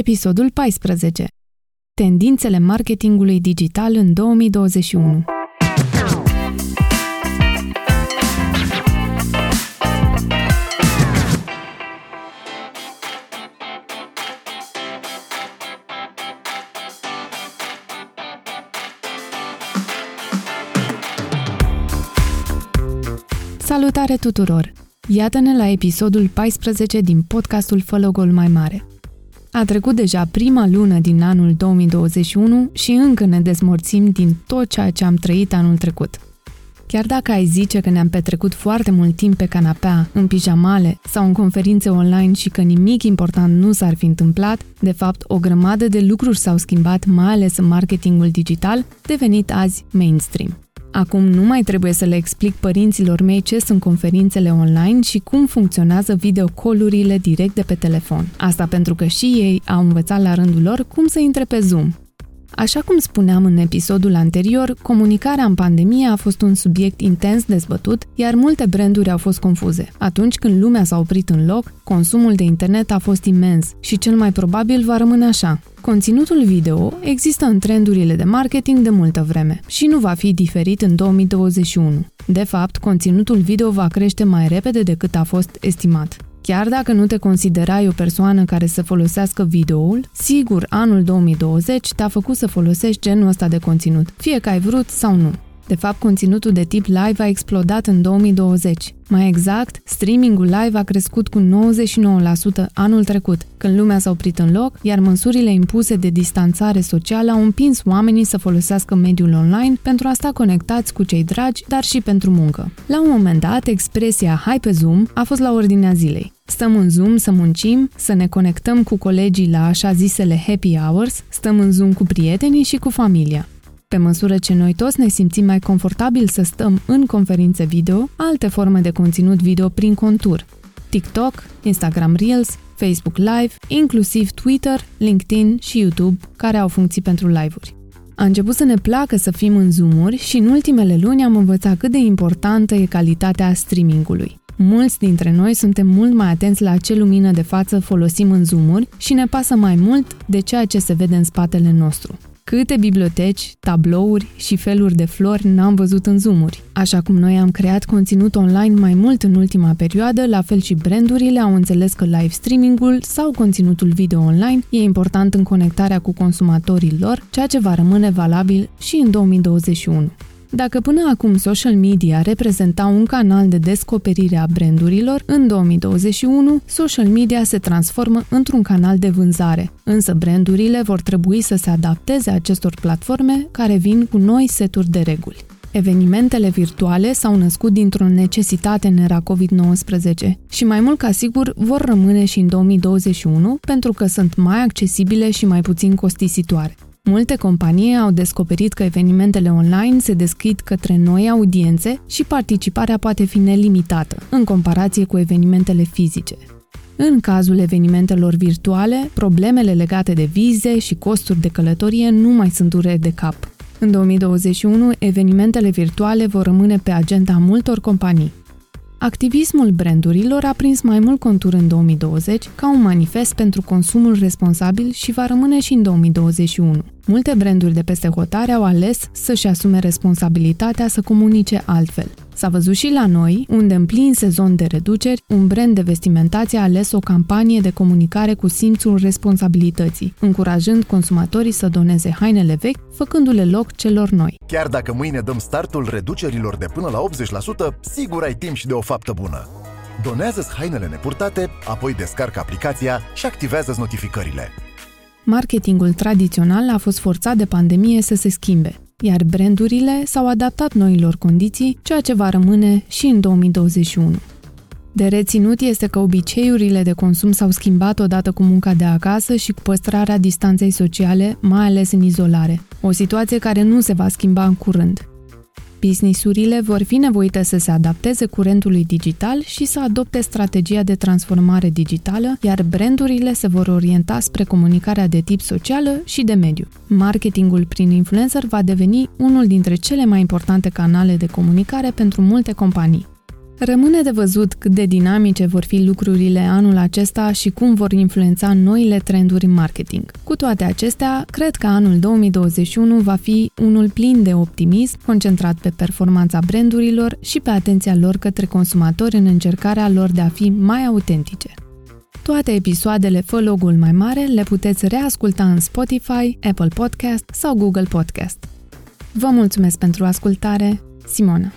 Episodul 14. Tendințele marketingului digital în 2021. Salutare tuturor! Iată-ne la episodul 14 din podcastul Fă Gol mai mare. A trecut deja prima lună din anul 2021 și încă ne dezmorțim din tot ceea ce am trăit anul trecut. Chiar dacă ai zice că ne-am petrecut foarte mult timp pe canapea, în pijamale sau în conferințe online și că nimic important nu s-ar fi întâmplat, de fapt o grămadă de lucruri s-au schimbat, mai ales în marketingul digital, devenit azi mainstream. Acum nu mai trebuie să le explic părinților mei ce sunt conferințele online și cum funcționează videocolurile direct de pe telefon. Asta pentru că și ei au învățat la rândul lor cum să intre pe Zoom. Așa cum spuneam în episodul anterior, comunicarea în pandemie a fost un subiect intens dezbătut, iar multe branduri au fost confuze. Atunci când lumea s-a oprit în loc, consumul de internet a fost imens și cel mai probabil va rămâne așa. Conținutul video există în trendurile de marketing de multă vreme și nu va fi diferit în 2021. De fapt, conținutul video va crește mai repede decât a fost estimat. Chiar dacă nu te considerai o persoană care să folosească videoul, sigur, anul 2020 te-a făcut să folosești genul ăsta de conținut, fie că ai vrut sau nu. De fapt, conținutul de tip live a explodat în 2020. Mai exact, streamingul live a crescut cu 99% anul trecut, când lumea s-a oprit în loc, iar măsurile impuse de distanțare socială au împins oamenii să folosească mediul online pentru a sta conectați cu cei dragi, dar și pentru muncă. La un moment dat, expresia hai pe Zoom a fost la ordinea zilei. Stăm în Zoom să muncim, să ne conectăm cu colegii la așa zisele happy hours, stăm în Zoom cu prietenii și cu familia. Pe măsură ce noi toți ne simțim mai confortabil să stăm în conferințe video, alte forme de conținut video prin contur. TikTok, Instagram Reels, Facebook Live, inclusiv Twitter, LinkedIn și YouTube, care au funcții pentru live-uri. A început să ne placă să fim în zoom și în ultimele luni am învățat cât de importantă e calitatea streamingului. Mulți dintre noi suntem mult mai atenți la ce lumină de față folosim în zoom și ne pasă mai mult de ceea ce se vede în spatele nostru. Câte biblioteci, tablouri și feluri de flori n-am văzut în zoomuri. Așa cum noi am creat conținut online mai mult în ultima perioadă, la fel și brandurile au înțeles că live streamingul sau conținutul video online e important în conectarea cu consumatorii lor, ceea ce va rămâne valabil și în 2021. Dacă până acum social media reprezenta un canal de descoperire a brandurilor, în 2021 social media se transformă într-un canal de vânzare, însă brandurile vor trebui să se adapteze acestor platforme care vin cu noi seturi de reguli. Evenimentele virtuale s-au născut dintr-o necesitate în era COVID-19 și mai mult ca sigur vor rămâne și în 2021 pentru că sunt mai accesibile și mai puțin costisitoare. Multe companii au descoperit că evenimentele online se deschid către noi audiențe și participarea poate fi nelimitată, în comparație cu evenimentele fizice. În cazul evenimentelor virtuale, problemele legate de vize și costuri de călătorie nu mai sunt dureri de cap. În 2021, evenimentele virtuale vor rămâne pe agenda multor companii. Activismul brandurilor a prins mai mult contur în 2020 ca un manifest pentru consumul responsabil și va rămâne și în 2021. Multe branduri de peste hotare au ales să-și asume responsabilitatea să comunice altfel. S-a văzut și la noi, unde în plin sezon de reduceri, un brand de vestimentație a ales o campanie de comunicare cu simțul responsabilității, încurajând consumatorii să doneze hainele vechi, făcându-le loc celor noi. Chiar dacă mâine dăm startul reducerilor de până la 80%, sigur ai timp și de o faptă bună. Donează-ți hainele nepurtate, apoi descarcă aplicația și activează notificările. Marketingul tradițional a fost forțat de pandemie să se schimbe, iar brandurile s-au adaptat noilor condiții, ceea ce va rămâne și în 2021. De reținut este că obiceiurile de consum s-au schimbat odată cu munca de acasă și cu păstrarea distanței sociale, mai ales în izolare, o situație care nu se va schimba în curând. Businessurile vor fi nevoite să se adapteze curentului digital și să adopte strategia de transformare digitală, iar brandurile se vor orienta spre comunicarea de tip socială și de mediu. Marketingul prin influencer va deveni unul dintre cele mai importante canale de comunicare pentru multe companii. Rămâne de văzut cât de dinamice vor fi lucrurile anul acesta și cum vor influența noile trenduri în marketing. Cu toate acestea, cred că anul 2021 va fi unul plin de optimism, concentrat pe performanța brandurilor și pe atenția lor către consumatori în încercarea lor de a fi mai autentice. Toate episoadele Fă logul mai mare le puteți reasculta în Spotify, Apple Podcast sau Google Podcast. Vă mulțumesc pentru ascultare, Simona.